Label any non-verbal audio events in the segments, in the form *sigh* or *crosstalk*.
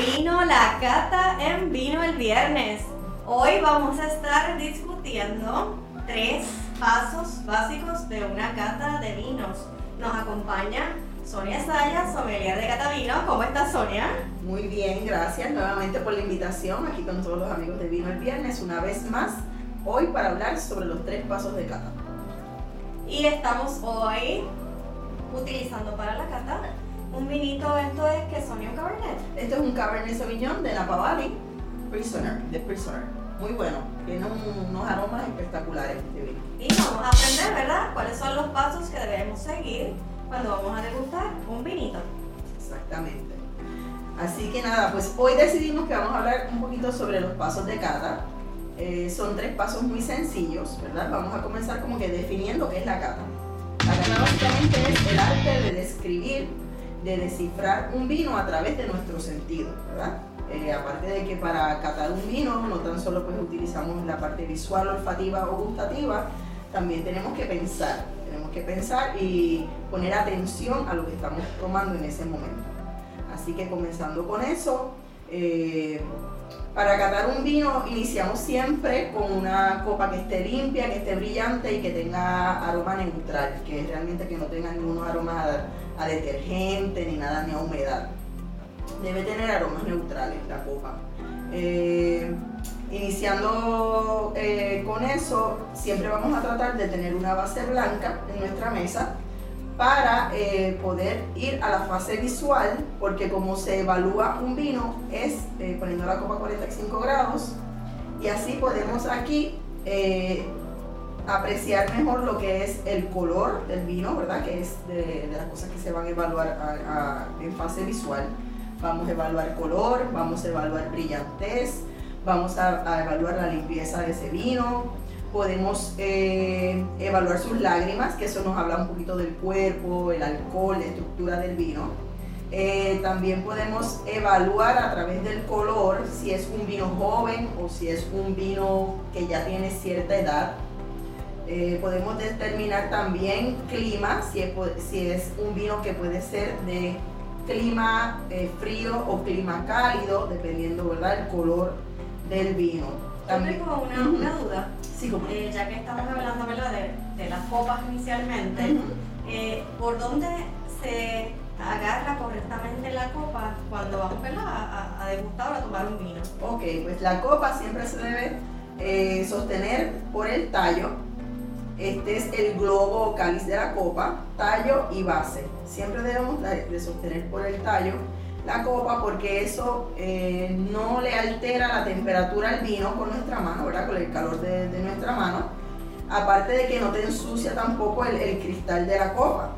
Vino la cata en vino el viernes. Hoy vamos a estar discutiendo tres pasos básicos de una cata de vinos. Nos acompaña Sonia Sayas, sommelier de Catavino. ¿Cómo estás, Sonia? Muy bien, gracias nuevamente por la invitación aquí con todos los amigos de Vino el Viernes, una vez más, hoy para hablar sobre los tres pasos de cata. Y estamos hoy utilizando para la cata un vinito, esto es que Sonia un Cabernet. Este es un Cabernet Sauvignon de Napa Valley, Prisoner, de Prisoner. Muy bueno, tiene unos aromas espectaculares este vino. Y vamos a aprender, ¿verdad?, cuáles son los pasos que debemos seguir cuando vamos a degustar un vinito. Exactamente. Así que nada, pues hoy decidimos que vamos a hablar un poquito sobre los pasos de cata. Eh, son tres pasos muy sencillos, ¿verdad? Vamos a comenzar como que definiendo qué es la cata. La cata básicamente es el arte de describir, de descifrar un vino a través de nuestro sentido, ¿verdad? Eh, aparte de que para catar un vino no tan solo pues utilizamos la parte visual, olfativa o gustativa, también tenemos que pensar, tenemos que pensar y poner atención a lo que estamos tomando en ese momento. Así que comenzando con eso, eh, para catar un vino iniciamos siempre con una copa que esté limpia, que esté brillante y que tenga aroma neutral, que realmente que no tenga ningún aroma a, detergente ni nada ni a humedad. Debe tener aromas neutrales la copa. Eh, Iniciando eh, con eso, siempre vamos a tratar de tener una base blanca en nuestra mesa para eh, poder ir a la fase visual, porque como se evalúa un vino es poniendo la copa a 45 grados y así podemos aquí apreciar mejor lo que es el color del vino, ¿verdad? Que es de, las cosas que se van a evaluar en fase visual. Vamos a evaluar color, vamos a evaluar brillantez, vamos a, evaluar la limpieza de ese vino, podemos eh, evaluar sus lágrimas, que eso nos habla un poquito del cuerpo, el alcohol, la estructura del vino. Eh, también podemos evaluar a través del color si es un vino joven o si es un vino que ya tiene cierta edad. Eh, podemos determinar también clima, si es, si es un vino que puede ser de clima frío o clima cálido, dependiendo ¿verdad? el color del vino. También. Yo tengo una, una duda. Sí, eh, ya que estamos hablando ¿verdad? De, de las copas inicialmente, eh, ¿por dónde se agarra correctamente la copa cuando vamos A, a, degustar o a tomar un vino? Ok, pues la copa siempre se debe eh, sostener por el tallo. Este es el globo o cáliz de la copa, tallo y base. Siempre debemos de sostener por el tallo la copa porque eso eh, no le altera la temperatura al vino con nuestra mano, ¿verdad? Con el calor de, nuestra mano. Aparte de que no te ensucia tampoco el cristal de la copa.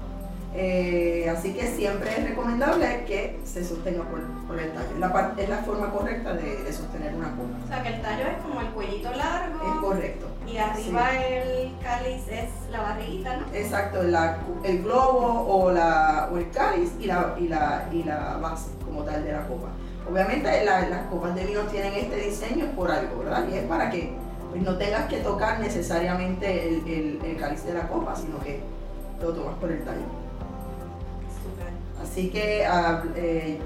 Eh, así que siempre es recomendable que se sostenga por, el tallo. es la forma correcta de, sostener una copa. O sea, que el tallo es como el cuellito largo. Es correcto. Y arriba el cáliz es la barriguita, ¿no? Exacto, el globo o, la, o el cáliz y la, y, la, y la base como tal de la copa. Obviamente las copas de vino tienen este diseño por algo, ¿verdad? Y es para que pues, no tengas que tocar necesariamente el, el cáliz de la copa, sino que lo tomas por el tallo. Así que, ah, eh,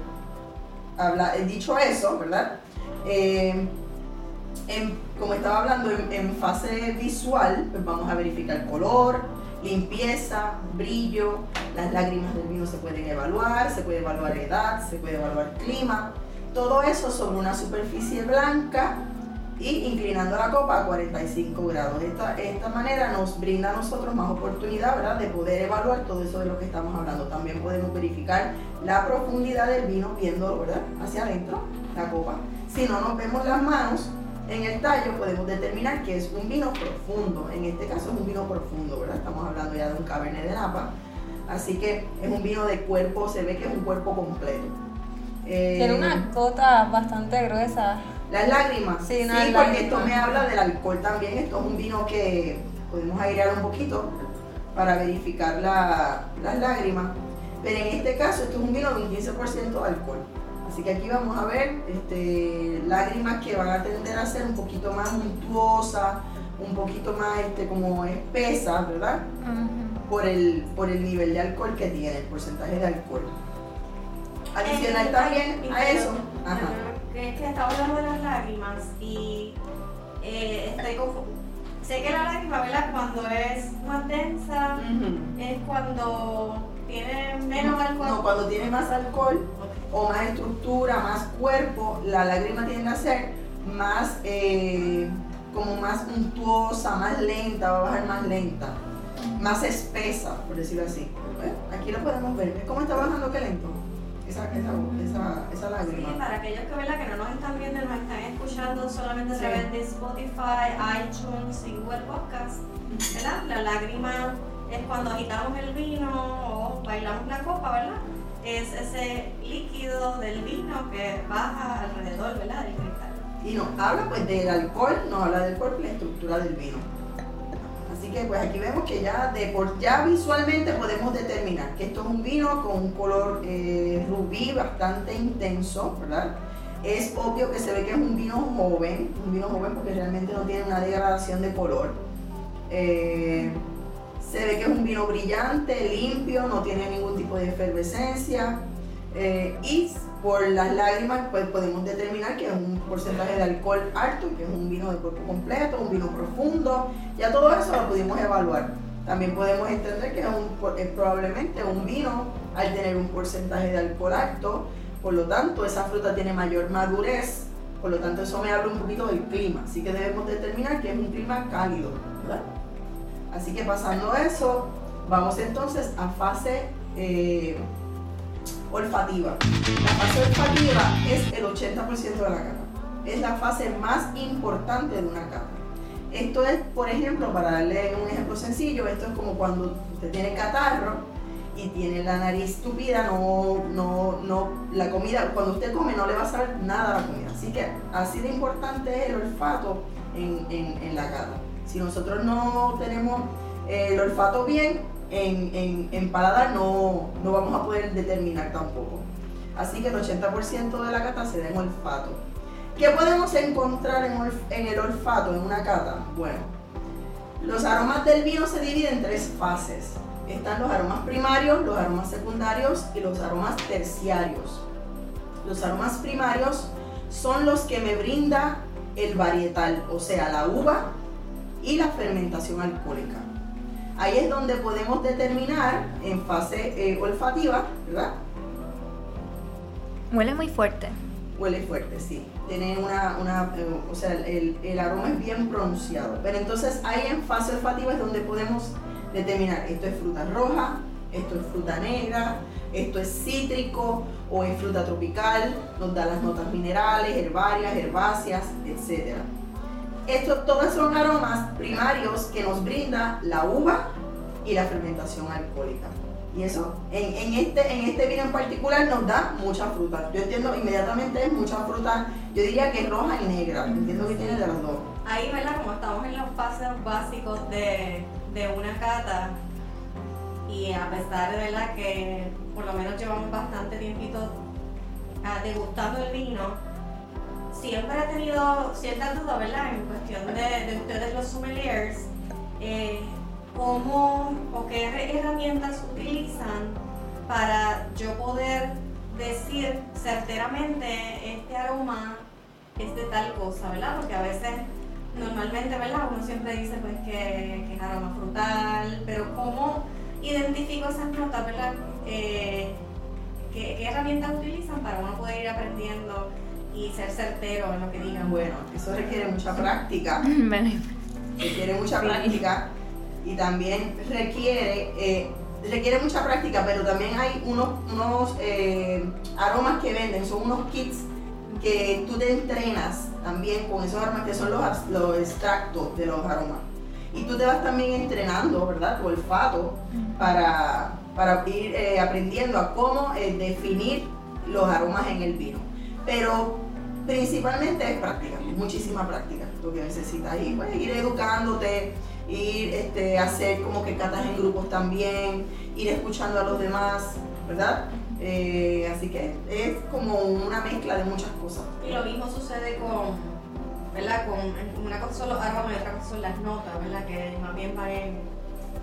dicho eso, ¿verdad? Eh, como estaba hablando en, fase visual, pues vamos a verificar color, limpieza, brillo, las lágrimas del vino se pueden evaluar, se puede evaluar edad, se puede evaluar clima, todo eso sobre una superficie blanca y inclinando la copa a 45 grados. Esta, esta manera nos brinda a nosotros más oportunidad ¿verdad? de poder evaluar todo eso de lo que estamos hablando. También podemos verificar la profundidad del vino viéndolo ¿verdad? hacia adentro, la copa. Si no nos vemos las manos en el tallo, podemos determinar que es un vino profundo. En este caso es un vino profundo, ¿verdad? Estamos hablando ya de un Cabernet de Napa. Así que es un vino de cuerpo, se ve que es un cuerpo completo. Tiene una eh, cota bastante gruesa. Las lágrimas. Sí, porque esto me habla del alcohol también. Esto es un vino que podemos airear un poquito para verificar las lágrimas. Pero en este caso, esto es un vino de un 15% de alcohol. Así que aquí vamos a ver este, lágrimas que van a tender a ser un poquito más untuosas, un poquito más este, como espesas, ¿verdad? por, el, por el nivel de alcohol que tiene, el porcentaje de alcohol. Adicional también a eso, Ajá. Que es que estaba hablando de las lágrimas y eh, estoy confundida. Sé que la lágrima, ¿verdad? Cuando es más densa, es cuando tiene menos alcohol. No, cuando tiene más alcohol. O más estructura, más cuerpo, la lágrima tiende a ser más, eh, como más untuosa, más lenta, va a bajar más lenta, más espesa, por decirlo así. Aquí lo podemos ver. ¿Ves cómo está bajando qué lento? Esa, esa, esa, esa Sí, lágrima. para aquellos que, ¿verdad? que no nos están viendo, nos están escuchando solamente a Sí. través de Spotify, iTunes y Google Podcast, ¿verdad? La lágrima es cuando agitamos el vino o bailamos la copa, ¿verdad? Es ese líquido del vino que baja alrededor, ¿verdad? Del cristal. Y nos habla pues del alcohol, nos habla del cuerpo y la estructura del vino. Así que pues aquí vemos que ya, de por, ya visualmente podemos determinar que esto es un vino con un color eh, rubí bastante intenso, ¿verdad? Es obvio que se ve que es un vino joven, un vino joven porque realmente no tiene una degradación de color. Eh, se ve que es un vino brillante, limpio, no tiene ningún tipo de efervescencia. eh, y por las lágrimas pues podemos determinar que es un porcentaje de alcohol alto, que es un vino de cuerpo completo, un vino profundo. Ya todo eso lo pudimos evaluar. También podemos entender que es, probablemente un vino al tener un porcentaje de alcohol alto, por lo tanto esa fruta tiene mayor madurez, por lo tanto eso me habla un poquito del clima, así que debemos determinar que es un clima cálido, ¿verdad? Así que pasando eso, vamos entonces a fase eh, olfativa. La fase olfativa es el 80% de la cata. Es la fase más importante de una cata. Esto es, por ejemplo, para darle un ejemplo sencillo, esto es como cuando usted tiene catarro y tiene la nariz tupida, no, no, no, la comida, cuando usted come no le va a saber nada a la comida. Así que así de importante es el olfato en, en- la cata. Si nosotros no tenemos el olfato bien, en, en, en paladar no, no vamos a poder determinar tampoco. Así que el 80% de la cata se da en olfato. ¿Qué podemos encontrar en, en el olfato en una cata? Bueno, los aromas del vino se dividen en tres fases. Están los aromas primarios, los aromas secundarios y los aromas terciarios. Los aromas primarios son los que me brinda el varietal, o sea, la uva y la fermentación alcohólica. Ahí es donde podemos determinar en fase eh, olfativa, ¿verdad? Huele muy fuerte. Huele fuerte, sí. Tiene una, una eh, o sea, el, el aroma es bien pronunciado. Pero entonces ahí en fase olfativa es donde podemos determinar, esto es fruta roja, esto es fruta negra, esto es cítrico o es fruta tropical, nos da las notas minerales, herbarias, herbáceas, etc. Estos todos son aromas primarios que nos brinda la uva y la fermentación alcohólica. Y eso, en, este, en este vino en particular, nos da mucha fruta. Yo entiendo inmediatamente es mucha fruta, yo diría que roja y negra. Entiendo que tiene de las dos. Ahí, ¿verdad? Como estamos en los pasos básicos de, de una cata y a pesar de verdad que por lo menos llevamos bastante tiempito ah, degustando el vino, siempre he tenido cierta duda, ¿verdad? En cuestión de, de ustedes los sommeliers, eh, cómo o qué her- herramientas utilizan para yo poder decir certeramente este aroma es de tal cosa, ¿verdad? Porque a veces, normalmente, ¿verdad? Uno siempre dice pues que, que es aroma frutal, pero ¿cómo identifico esas notas, ¿verdad? Eh, ¿qué, qué herramientas utilizan para uno poder ir aprendiendo y ser certero en lo que digan? Bueno, eso requiere mucha práctica. *laughs* Requiere mucha práctica y también requiere, eh, requiere mucha práctica, pero también hay unos, unos eh, aromas que venden, son unos kits que tú te entrenas también con esos aromas que son los, los extractos de los aromas. Y tú te vas también entrenando, ¿verdad? Tu olfato para, para ir eh, aprendiendo a cómo definir los aromas en el vino. Pero principalmente es práctica, muchísima práctica lo que necesitas y pues, ir educándote, ir este, hacer como que catas en grupos también, ir escuchando a los demás, ¿verdad? Eh, así que es como una mezcla de muchas cosas. Y lo mismo sucede con, ¿verdad? Con una cosa son los aromas y otra cosa son las notas, ¿verdad? Que más bien van en,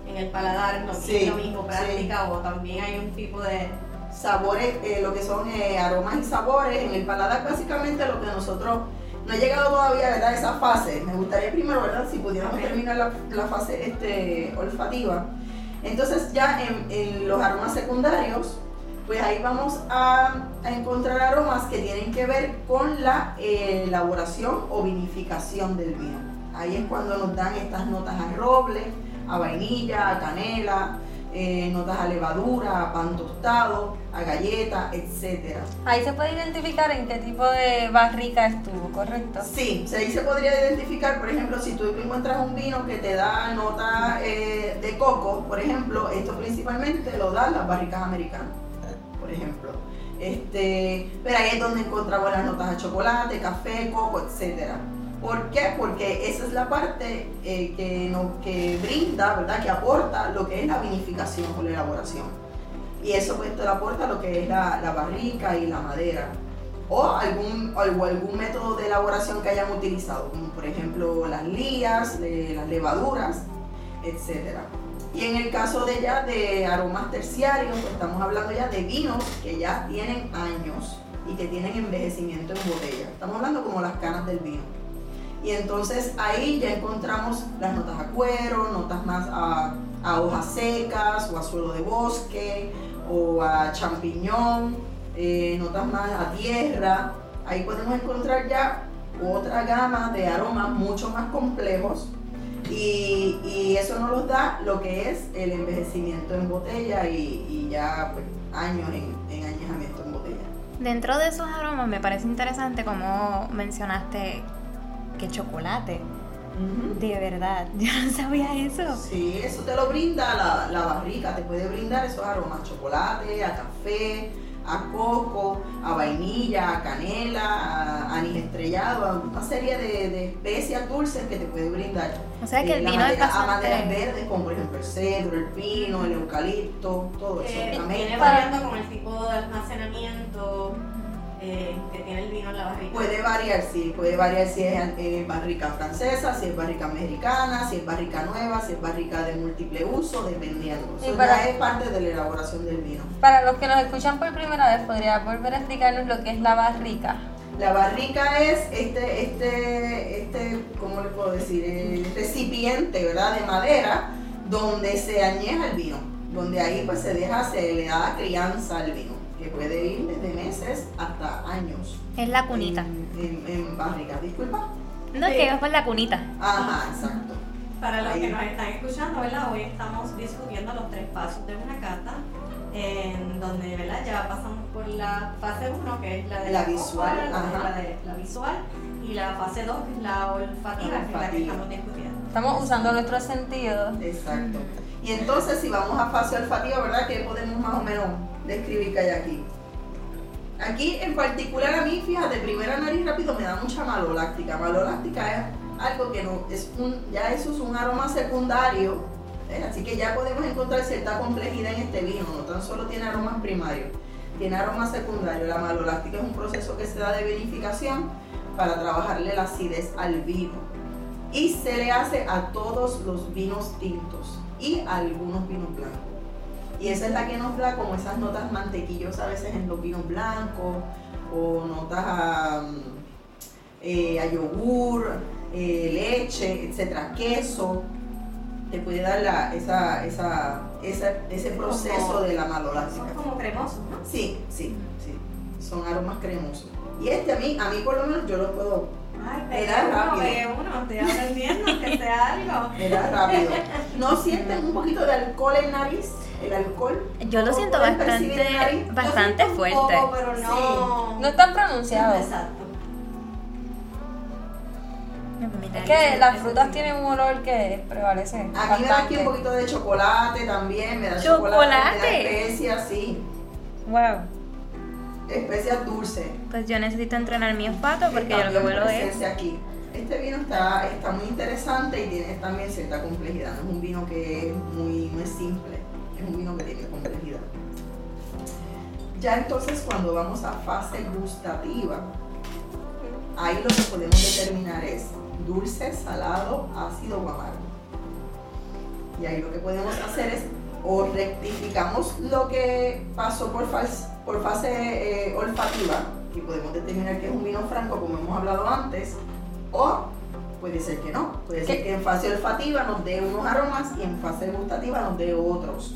en el paladar, no Sí, es lo mismo sí. práctica o también hay un tipo de, sabores, eh, lo que son eh, aromas y sabores. En el paladar básicamente lo que nosotros no he llegado todavía ¿verdad? a esa fase. Me gustaría primero, ¿verdad? Si pudiéramos terminar la, la, fase este, olfativa. Entonces ya en, en, los aromas secundarios, pues ahí vamos a, a, encontrar aromas que tienen que ver con la eh, elaboración o vinificación del vino. Ahí es cuando nos dan estas notas a roble, a vainilla, a canela, eh, notas a levadura, a pan tostado, a galleta, etc. Ahí se puede identificar en qué tipo de barrica estuvo, ¿correcto? Sí, ahí se podría identificar, por ejemplo, si tú encuentras un vino que te da nota eh, de coco, por ejemplo, esto principalmente lo dan las barricas americanas, por ejemplo. Este, pero ahí es donde encontramos las notas a chocolate, café, coco, etcétera. ¿Por qué? Porque esa es la parte eh, que, brinda, ¿verdad? Que aporta lo que es la vinificación o la elaboración. Y eso pues te aporta lo que es la, la barrica y la madera. O algún, o algún método de elaboración que hayan utilizado, como por ejemplo las lías, las levaduras, etc. Y en el caso de ya de aromas terciarios, pues estamos hablando ya de vinos que ya tienen años y que tienen envejecimiento en botella. Estamos hablando como las canas del vino. Y entonces ahí ya encontramos las notas a cuero, notas más a, hojas secas o a suelo de bosque o a champiñón, eh, notas más a tierra. Ahí podemos encontrar ya otra gama de aromas mucho más complejos y, y, eso nos los da lo que es el envejecimiento en botella y, y ya pues, años en, en añejamiento en botella. Dentro de esos aromas me parece interesante como mencionaste que chocolate. Uh -huh. De verdad, *laughs* yo no sabía eso. Sí, eso te lo brinda la, la, barrica, te puede brindar esos aromas, chocolate, a café, a coco, a vainilla, a canela, a anís estrellado, a una serie de, de, especias dulces que te puede brindar. O sea que el vino es bastante... A maderas verdes, como por ejemplo el cedro, el pino, el eucalipto, todo eso. Eh, viene variando con el tipo de almacenamiento eh, que tiene el vino en la barrica? Puede variar, sí, puede variar si es eh, barrica francesa, si es barrica mexicana, si es barrica nueva, si es barrica de múltiple uso, dependiendo. Eso para, ya es parte de la elaboración del vino. Para los que nos escuchan por primera vez, ¿podría volver a explicarnos lo que es la barrica? La barrica es este, este, este, ¿cómo le puedo decir? El recipiente, ¿verdad? De madera donde se añeja el vino, donde ahí pues se deja, se le da crianza al vino que puede ir desde meses hasta años. Es la cunita. En, en, en barriga, disculpa. No, es que es por la cunita. Ajá, exacto. Para los Ahí. que nos están escuchando, ¿verdad? Hoy estamos discutiendo los tres pasos de una cata, en donde, ¿verdad? Ya pasamos por la fase 1, que es la de la, la visual, copa, la, de la visual, y la fase 2, que es la olfativa, que es la que estamos discutiendo. Estamos usando nuestros sentidos. Exacto. Y entonces, si vamos a fase olfativa, ¿verdad? ¿Qué podemos más o menos describir que hay aquí? Aquí en particular a mí, fíjate, primera nariz rápido me da mucha maloláctica. Maloláctica es algo que no, es un, ya eso es un aroma secundario, ¿eh? así que ya podemos encontrar cierta complejidad en este vino, no tan solo tiene aromas primarios, tiene aromas secundarios. La maloláctica es un proceso que se da de vinificación para trabajarle la acidez al vino y se le hace a todos los vinos tintos y algunos vinos blancos. Y esa es la que nos da como esas notas mantequillos a veces en los vinos blancos o notas a, eh, a yogur, eh, leche, etcétera, queso. Te puede dar la, esa, esa, esa, ese proceso como, de la maloláctica. Son como cremosos, ¿no? Sí, sí, sí. Son aromas cremosos. Y este a mí, a mí por lo menos yo lo puedo Ay, era rápido. Uno, estoy aprendiendo que sea algo. Era rápido. *laughs* ¿No sienten un poquito de alcohol en nariz? El alcohol. Yo lo siento bastante, bastante fuerte. Poco, pero no. Sí. No es tan pronunciado. Exacto. Es que las frutas tienen un olor que prevalece. A mí me da aquí un poquito de chocolate también, me da chocolate. chocolate, me da especias, sí. Wow. Especias dulces. Pues yo necesito entrenar mi olfato porque yo lo que vuelo es. aquí. Este vino está, está muy interesante y tiene también cierta complejidad. No es un vino que es muy, no es simple, un vino que tiene complejidad. Ya entonces cuando vamos a fase gustativa, ahí lo que podemos determinar es dulce, salado, ácido o amargo. Y ahí lo que podemos hacer es o rectificamos lo que pasó por, fas- por fase eh, olfativa, y podemos determinar que es un vino franco, como hemos hablado antes, o puede ser que no. Puede ser que en fase olfativa nos dé unos aromas y en fase gustativa nos dé otros.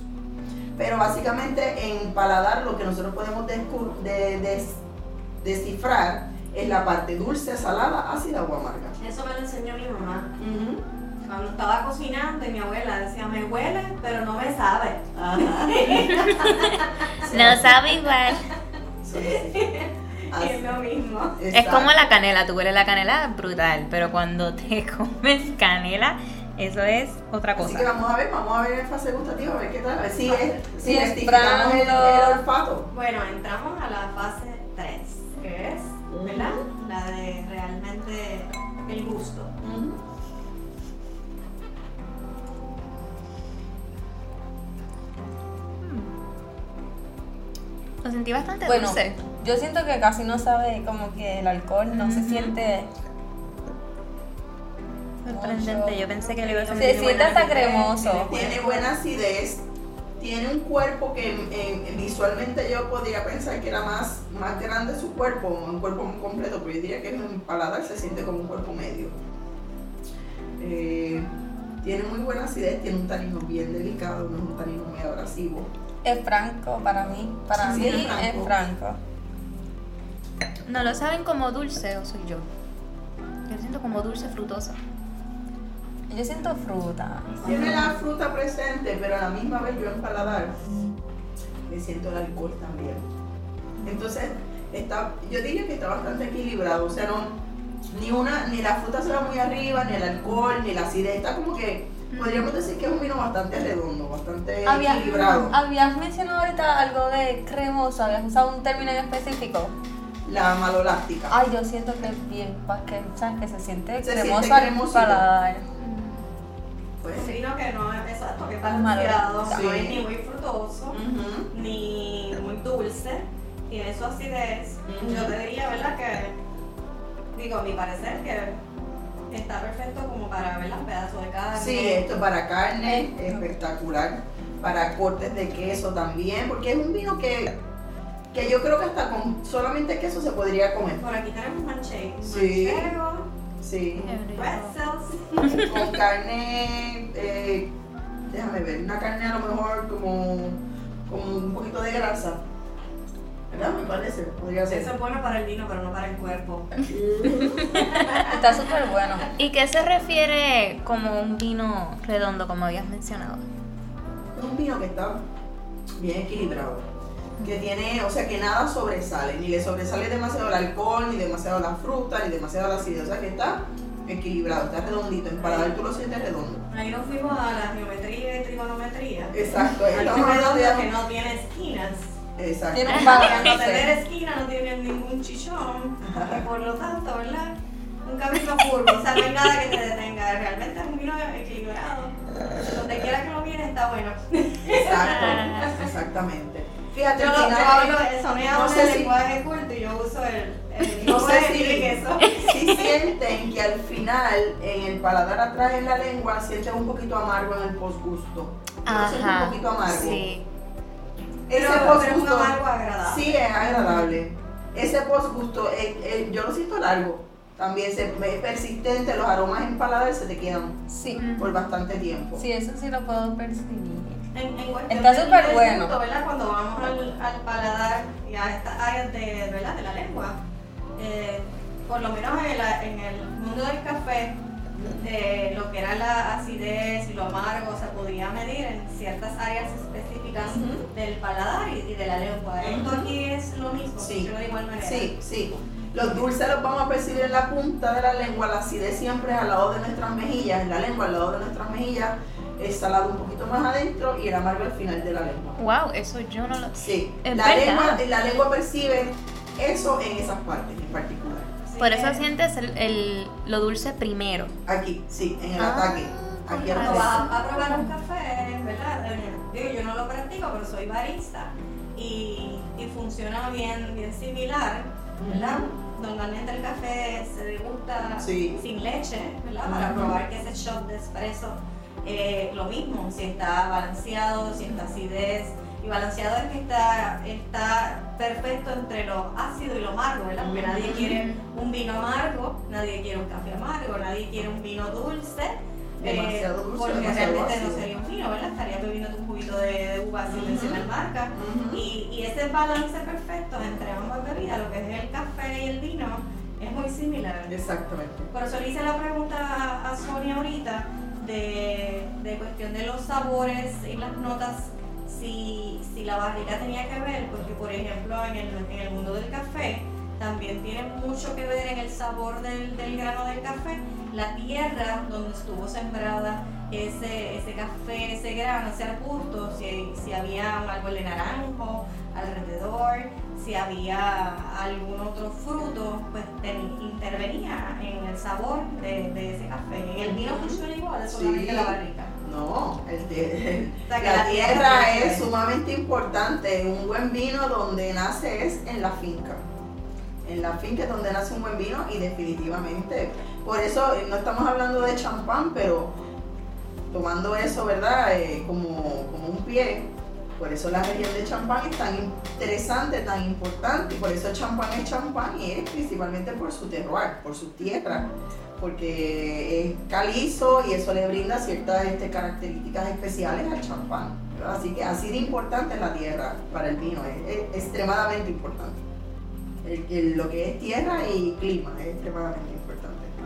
Pero básicamente en paladar lo que nosotros podemos descu- de- des- descifrar es la parte dulce, salada, ácida o amarga. Eso me lo enseñó mi mamá. Cuando estaba cocinando y mi abuela decía, me huele, pero no me sabe. Ajá. *laughs* No sabe igual. *laughs* Es lo mismo. Es exacto. como la canela, tú hueles la canela brutal, pero cuando te *laughs* comes canela, eso es otra Así que cosa. vamos a ver, vamos a ver en fase gustativa, a ver qué tal. A ver si, es, si Si es el, el olfato. Bueno, entramos a la fase 3, que es, ¿verdad? La de realmente el gusto. Ujú. Lo sentí bastante Bueno, dulce. yo siento que casi no sabe como que el alcohol no se siente. Sorprendente, yo pensé que le iba a Se sentir siente buena hasta cremoso. Tiene buena acidez, tiene un cuerpo que eh, visualmente yo podría pensar que era más, más grande su cuerpo, un cuerpo muy completo, pero yo diría que en paladar se siente como un cuerpo medio. Eh, tiene muy buena acidez, tiene un tanino bien delicado, no es un tanino muy abrasivo. Es franco para mí. Para Sí, mí es es franco. franco. ¿No lo saben como dulce o soy yo? Yo lo siento como dulce frutosa. Yo siento fruta. Tiene la fruta presente, pero a la misma vez yo en paladar le siento el alcohol también. Entonces, está, yo diría que está bastante equilibrado, o sea, no, ni una, ni la fruta se va muy arriba, ni el alcohol, ni la acidez, está como que, podríamos decir que es un vino bastante redondo, bastante equilibrado. habías mencionado ahorita algo de cremoso, habías usado un término en específico. La maloláctica. Ay, yo siento que es bien, que, que se siente Se cremoso siente al paladar. Pues, Un vino que no es exacto, que es Malo. balanceado, no Sí. es ni muy frutoso, ni muy dulce, tiene su acidez. Ujú. Yo te diría, ¿verdad? Que, digo, a mi parecer, que está perfecto como para ver las pedazos de carne. Sí, esto para carne, espectacular. Para cortes de queso también, porque es un vino que, que yo creo que hasta con solamente queso se podría comer. Por aquí tenemos manchego, Sí. manchego, Sí. pretzels. *laughs* Con carne, eh, déjame ver, una carne a lo mejor como, como un poquito de grasa. ¿Verdad? Me parece, podría ser. Eso es bueno para el vino, pero no para el cuerpo. *laughs* Está súper bueno. ¿Y qué se refiere como un vino redondo, como habías mencionado? Es un vino que está bien equilibrado. Que tiene, o sea, que nada sobresale. Ni le sobresale demasiado el alcohol, ni demasiado la fruta, ni demasiado la acidez. O sea, que está equilibrado, está redondito. En paladar tú lo sientes redondo. Ahí nos fuimos a la geometría y trigonometría. Exacto. Algo Estamos que no tiene esquinas. Exacto. Tiene un Al no tener esquina no tiene ningún chichón. Y por lo tanto, ¿verdad? Un camino curvo. O sea, no hay nada que te detenga. Realmente es un vino equilibrado. Donde quiera que lo mires está bueno. Exacto. Exactamente. Fíjate, Yo, al yo hablo, no sé el si- lenguaje culto y yo uso el, el *laughs* No sé lenguaje *laughs* si- sienten que al final, en el paladar atrás en la lengua, sienten un poquito amargo en el posgusto. Lo siento un poquito amargo. Sí. Ese Pero, pero es un posgusto amargo agradable. sí es agradable. Ese posgusto, eh, eh, yo lo siento largo. También se, es persistente, los aromas en paladar se te quedan Sí, por bastante tiempo. sí, eso sí lo puedo percibir. En, en cuestión Está súper bueno. gusto, ¿verdad? Cuando vamos al, al paladar y a estas áreas de, ¿verdad? de la lengua, eh, por lo menos en, la- en el mundo del café, eh, lo que era la acidez y lo amargo se podía medir en ciertas áreas específicas Ujú. del paladar y, y de la lengua. Esto aquí es lo mismo, Sí. funciona de igual manera. Sí, sí. Los dulces los vamos a percibir en la punta de la lengua, la acidez siempre es al lado de nuestras mejillas, en la lengua, al lado de nuestras mejillas, el salado un poquito más adentro y el amargo al final de la lengua. Wow, eso yo no lo. Sí, Es la verdad. lengua, la lengua percibe eso en esas partes en particular. Así Por eso sientes el, el- lo dulce primero. Aquí, sí, en el Ah, ataque. Aquí al vas a probar un café, ¿verdad? Digo, yo no lo practico, pero soy barista y, y funciona bien, bien similar, ¿verdad? Normalmente el café se degusta Sí. sin leche, ¿verdad? Para Ujú. probar que ese shot de espresso eh, lo mismo, si está balanceado, si está acidez. Y balanceado es que está, está perfecto entre lo ácido y lo amargo, ¿verdad? Porque nadie quiere un vino amargo, nadie quiere un café amargo, nadie quiere un vino dulce. eh, dulce, porque realmente no sería un vino, ¿verdad? Estaría bebiendo un juguito de, de uva sin Ujú. mencionar marca. Ujú. Y, y ese balance perfecto entre ambas bebidas, lo que es el café y el vino, es muy similar. Exactamente. Por eso le hice la pregunta a, a Sonia ahorita de, de cuestión de los sabores y las notas, si, si la barrica tenía que ver, porque por ejemplo en el, en el mundo del café también tiene mucho que ver en el sabor del, del grano del café, la tierra donde estuvo sembrada ese, ese café, ese grano, ese arbusto, si, si había un árbol de naranjo alrededor, si había algún otro fruto, pues ten- intervenía en el sabor de, de ese café. En el vino funciona igual, es solamente Sí. la barrica. No, el te- O sea, la la tierra es sumamente importante. Un buen vino donde nace es en la finca. En la finca es donde nace un buen vino y definitivamente. Por eso no estamos hablando de champán, pero tomando eso, ¿verdad? Eh, como, como un pie. Por eso la región de champán es tan interesante, tan importante. Por eso champán es champán y es principalmente por su terroir, por su tierra. Porque es calizo y eso le brinda ciertas este, características especiales al champán. Así que así de importante la tierra para el vino, es, extremadamente importante. Lo que es tierra y clima es extremadamente importante.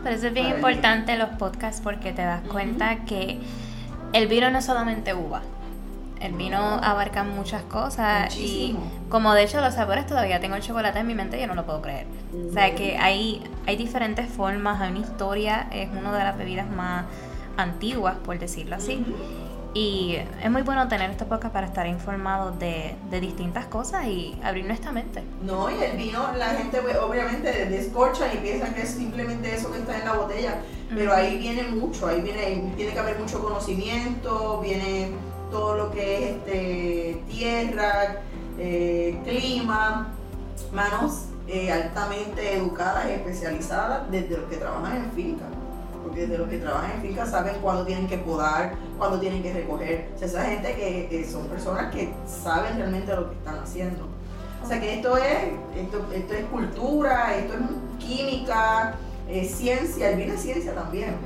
Por eso es bien importante los podcasts porque te das cuenta que el vino no es solamente uva. El vino abarca muchas cosas Muchísimo. y como de hecho los sabores todavía tengo el chocolate en mi mente y yo no lo puedo creer. O sea que hay, hay diferentes formas, hay una historia, es una de las bebidas más antiguas, por decirlo así. Y es muy bueno tener este podcast para estar informados de, de distintas cosas y abrir nuestra mente. No, y el vino, la gente pues, obviamente descorcha y piensa que es simplemente eso que está en la botella, pero ahí viene mucho, ahí viene, tiene que haber mucho conocimiento, viene todo lo que es este, tierra, eh, clima, manos eh, altamente educadas y especializadas desde los que trabajan en finca. Porque desde los que trabajan en finca saben cuándo tienen que podar, cuándo tienen que recoger. O sea, esa gente que, que son personas que saben realmente lo que están haciendo. O sea que esto es, esto, esto es cultura, esto es química, es ciencia, el vino es ciencia también.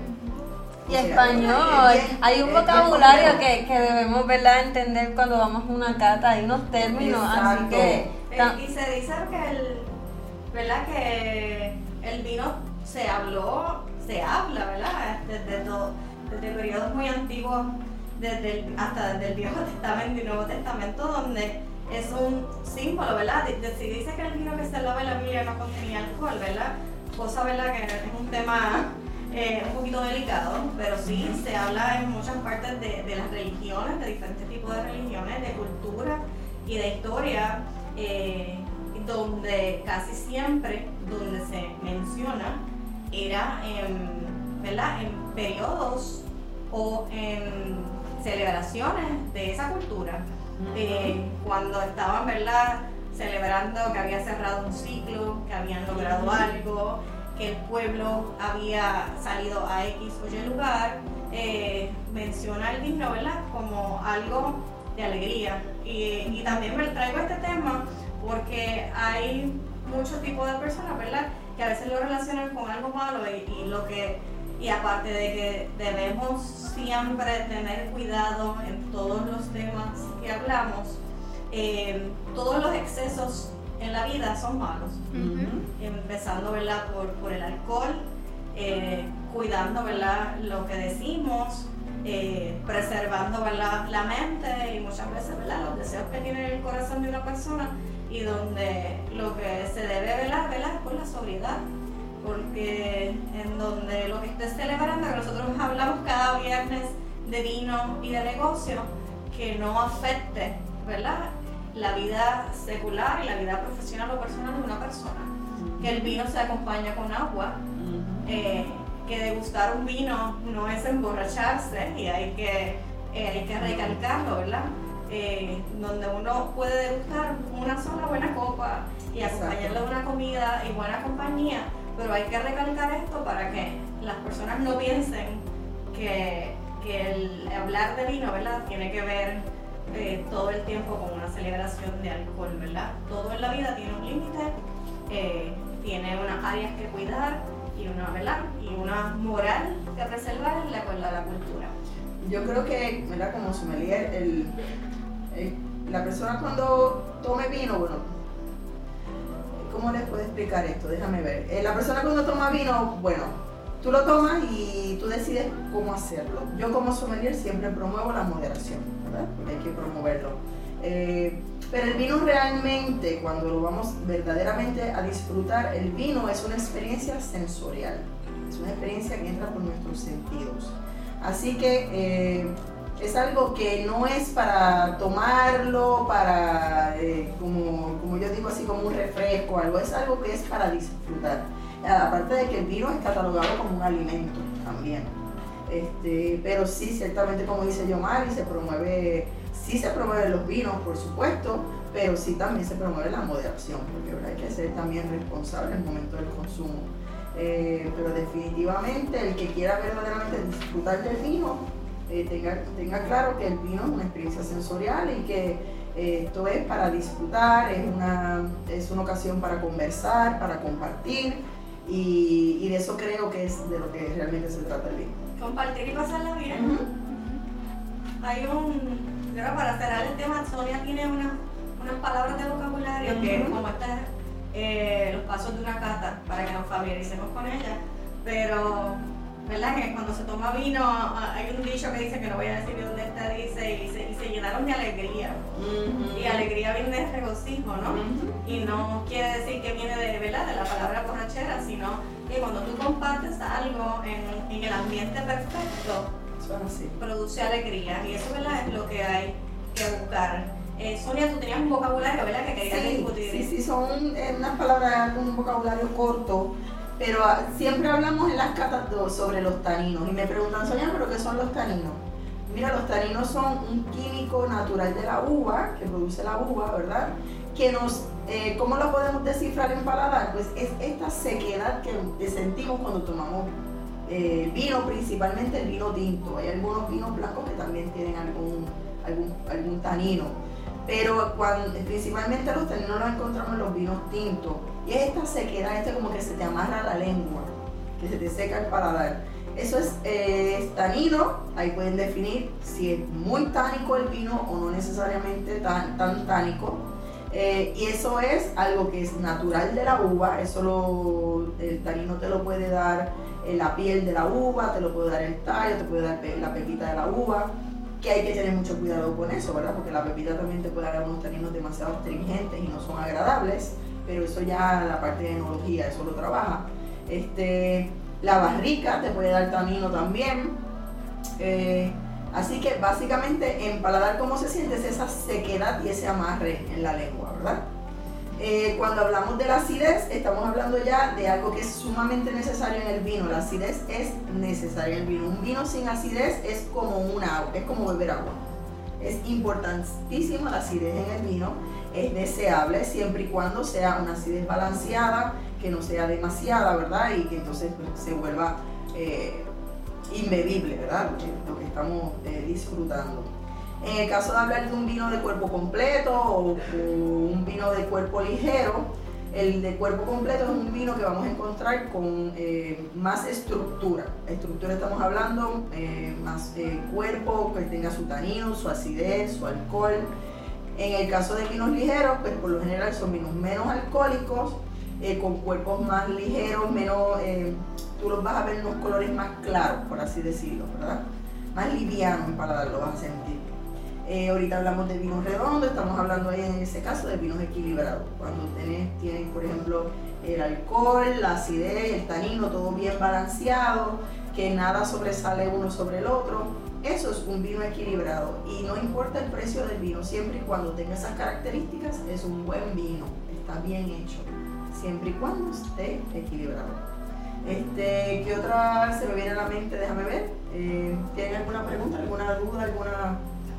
Y O sea, español, es hay un vocabulario que, que debemos ¿verdad? entender cuando vamos a una cata, hay unos términos, así que ta- y se dice que el, ¿verdad? que el vino se habló, se habla, ¿verdad? Desde, todo, desde periodos muy antiguos, desde hasta desde el Viejo Testamento y Nuevo Testamento, donde es un símbolo, ¿verdad? Si dice que el vino que se lava en la Biblia no contenía alcohol, ¿verdad? Cosa, ¿verdad? Que es un tema eh, un poquito delicado, pero sí se habla en muchas partes de, de las religiones, de diferentes tipos de religiones, de cultura y de historia, eh, donde casi siempre donde se menciona era en, ¿verdad? en periodos o en celebraciones de esa cultura. Eh, cuando estaban ¿verdad? celebrando que había cerrado un ciclo, que habían logrado algo, que el pueblo había salido a X o Y lugar, eh, menciona el vino ¿verdad? como algo de alegría. Y, y también me traigo este tema porque hay muchos tipos de personas ¿verdad? Que a veces lo relacionan con algo malo y, y lo que y aparte de que debemos siempre tener cuidado en todos los temas que hablamos, eh, todos los excesos en la vida son malos. Empezando ¿verdad? Por, por el alcohol, eh, cuidando ¿verdad? lo que decimos, eh, preservando ¿verdad? la mente y muchas veces ¿verdad? los deseos que tiene el corazón de una persona y donde lo que se debe velar, velar es por la sobriedad porque en donde lo que estés celebrando, que nosotros hablamos cada viernes de vino y de negocio, que no afecte, ¿verdad? La vida secular y la vida profesional o personal de una persona. Que el vino se acompaña con agua, eh, que degustar un vino no es emborracharse y hay que, eh, hay que recalcarlo, ¿verdad? Eh, donde uno puede degustar una sola buena copa y acompañarla de una comida y buena compañía, pero hay que recalcar esto para que las personas no piensen que que el hablar de vino, ¿verdad? Tiene que ver eh, todo el tiempo con una celebración de alcohol, ¿verdad? Todo en la vida tiene un límite, eh, tiene unas áreas que cuidar y una, ¿verdad? Y una moral que preservar de acuerdo a la cultura. Yo creo que, ¿verdad? Como sommelier, el, el- la persona cuando tome vino, bueno, ¿cómo les puedo explicar esto? Déjame ver. Eh, la persona cuando toma vino, bueno, tú lo tomas y tú decides cómo hacerlo. Yo como sommelier siempre promuevo la moderación, ¿verdad? Porque hay que promoverlo. Eh, pero el vino realmente, cuando lo vamos verdaderamente a disfrutar, el vino es una experiencia sensorial. Es una experiencia que entra por nuestros sentidos. Así que eh, es algo que no es para tomarlo, para, eh, como, como yo digo así, como un refresco, algo, es algo que es para disfrutar. Aparte de que el vino es catalogado como un alimento también. Este, pero sí, ciertamente como dice Yomari, se promueve, sí se promueven los vinos, por supuesto, pero sí también se promueve la moderación, porque ¿verdad? hay que ser también responsable en el momento del consumo. Eh, pero definitivamente el que quiera verdaderamente disfrutar del vino, eh, tenga, tenga claro que el vino es una experiencia sensorial y que eh, esto es para disfrutar, es una, es una ocasión para conversar, para compartir y, y de eso creo que es de lo que realmente se trata el vino. Compartir y pasarla bien. Hay un, para cerrar el tema, Sonia tiene una- unas palabras de vocabulario que Ujú. como estas, eh, los pasos de una cata, para que nos familiaricemos con ella. Pero, ¿verdad? Que cuando se toma vino, ah, hay un dicho que dice, que no voy a decir de dónde está, dice, y se, y se llenaron de alegría. Y alegría viene de regocijo, ¿no? Y no quiere decir que viene de, ¿verdad? de la palabra borrachera, sino que cuando tú compartes algo en, en el ambiente perfecto, así. produce alegría y eso ¿verdad? es lo que hay que buscar. Eh, Sonia, tú tenías un vocabulario, ¿verdad? Que querías Sí, discutir. sí, sí, son eh, unas palabras, un vocabulario corto, pero ah, siempre hablamos en las catas sobre los taninos y me preguntan, Sonia, ¿pero qué son los taninos? Mira, los taninos son un químico natural de la uva, que produce la uva, ¿verdad? Que nos, eh, ¿cómo lo podemos descifrar en paladar? Pues es esta sequedad que, sentimos cuando tomamos eh, vino, principalmente el vino tinto. Hay algunos vinos blancos que también tienen algún, algún, algún tanino pero principalmente los taninos los encontramos en los vinos tintos. Y es esta sequedad, este como que se te amarra la lengua, que se te seca el paladar. Eso es, eh, es tanino, ahí pueden definir si es muy tánico el vino o no necesariamente tan, tan tánico. Eh, y eso es algo que es natural de la uva, eso lo, el tanino te lo puede dar en la piel de la uva, te lo puede dar el tallo, te puede dar la pepita de la uva que hay que tener mucho cuidado con eso, ¿verdad? Porque la pepita también te puede dar unos taninos demasiado astringentes y no son agradables, pero eso ya la parte de enología, eso lo trabaja. Este, la barrica te puede dar tanino también. Eh, así que básicamente en paladar cómo se siente es esa sequedad y ese amarre en la lengua, ¿verdad? Eh, cuando hablamos de la acidez, estamos hablando ya de algo que es sumamente necesario en el vino. La acidez es necesaria en el vino. Un vino sin acidez es como un agua, es como beber agua. Es importantísima la acidez en el vino. Es deseable siempre y cuando sea una acidez balanceada, que no sea demasiada, ¿verdad? Y que entonces pues, se vuelva eh, inbebible, ¿verdad? Lo que, estamos eh, disfrutando. En el caso de hablar de un vino de cuerpo completo o un vino de cuerpo ligero, el de cuerpo completo es un vino que vamos a encontrar con eh, más estructura. Estructura estamos hablando, eh, más eh, cuerpo, que tenga su tanino, su acidez, su alcohol. En el caso de vinos ligeros, pues por lo general son vinos menos alcohólicos, eh, con cuerpos más ligeros, menos, eh, tú los vas a ver unos colores más claros, por así decirlo, ¿verdad? Más livianos paladar lo vas a sentir. Eh, ahorita hablamos de vinos redondos, estamos hablando ahí en ese caso de vinos equilibrados. Cuando tenés, tienen, por ejemplo, el alcohol, la acidez, el tanino, todo bien balanceado, que nada sobresale uno sobre el otro. Eso es un vino equilibrado. Y no importa el precio del vino, siempre y cuando tenga esas características, es un buen vino. Está bien hecho. Siempre y cuando esté equilibrado. Este, ¿Qué otra se me viene a la mente? Déjame ver. Eh, ¿Tienen alguna pregunta, alguna duda, alguna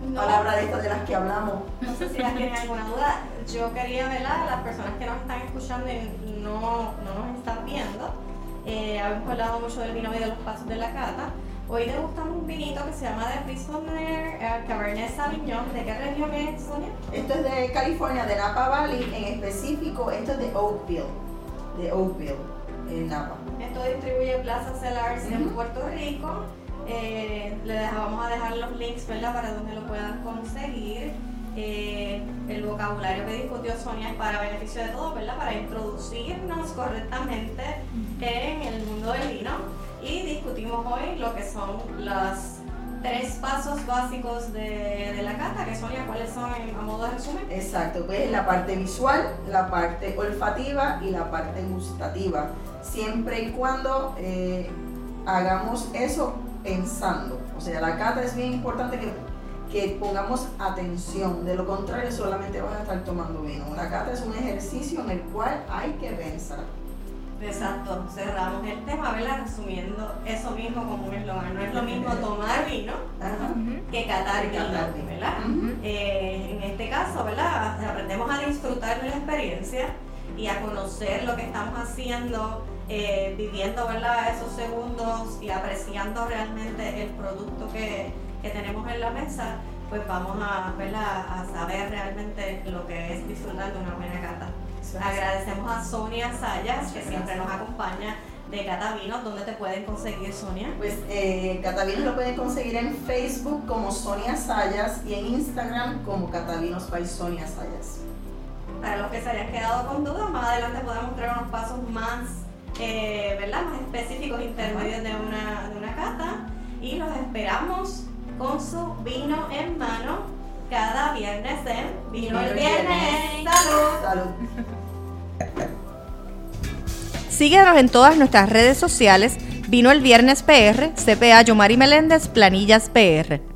No. palabra de estas de las que hablamos? No sé si las tienen alguna duda. Yo quería ver a las personas que nos están escuchando y no, no nos están viendo. Eh, hablado mucho del vino y de los pasos de la cata, Hoy degustamos un vinito que se llama The Prisoner uh, Cabernet Sauvignon. ¿De qué región es, Sonia? Esto es de California, de Napa Valley, en específico, esto es de Oakville, de Oakville, en Napa. Esto distribuye Plaza Cellars en Ujú. Puerto Rico. Eh, le vamos a dejar los links ¿verdad? para donde lo puedan conseguir. Eh, el vocabulario que discutió Sonia es para beneficio de todos, ¿verdad? Para introducirnos correctamente en el mundo del vino. Y discutimos hoy lo que son los tres pasos básicos de, de la cata, que Sonia, ¿cuáles son a modo de resumen? Exacto, pues la parte visual, la parte olfativa y la parte gustativa. Siempre y cuando eh, hagamos eso pensando. O sea, la cata es bien importante que, que pongamos atención. De lo contrario, solamente vas a estar tomando vino. La cata es un ejercicio en el cual hay que pensar. Exacto, cerramos el tema, ¿verdad? Resumiendo eso mismo como un eslogan. No es lo mismo tomar vino Ajá. que catar vino. ¿verdad? Eh, en este caso, ¿verdad? Aprendemos a disfrutar de la experiencia y a conocer lo que estamos haciendo, eh, viviendo, ¿verdad? Esos segundos y apreciando realmente el producto que, que tenemos en la mesa, pues vamos a, ¿verdad? a saber realmente lo que es disfrutar de una buena cata. Agradecemos a Sonia Sayas, que siempre nos acompaña de Cata Vinos. ¿Dónde te pueden conseguir, Sonia? Pues eh, Catavinos lo pueden conseguir en Facebook como Sonia Sayas y en Instagram como Catavinos by Sonia Sayas. Para los que se hayan quedado con dudas, más adelante podemos mostrar unos pasos más, eh, ¿verdad? más específicos intermedios de una, de una cata. Y los esperamos con su vino en mano cada viernes en Vino el Viernes. ¡Salud! Salud. Síguenos en todas nuestras redes sociales. Vino el Viernes PR, CPA Yomari Meléndez, Planillas PR.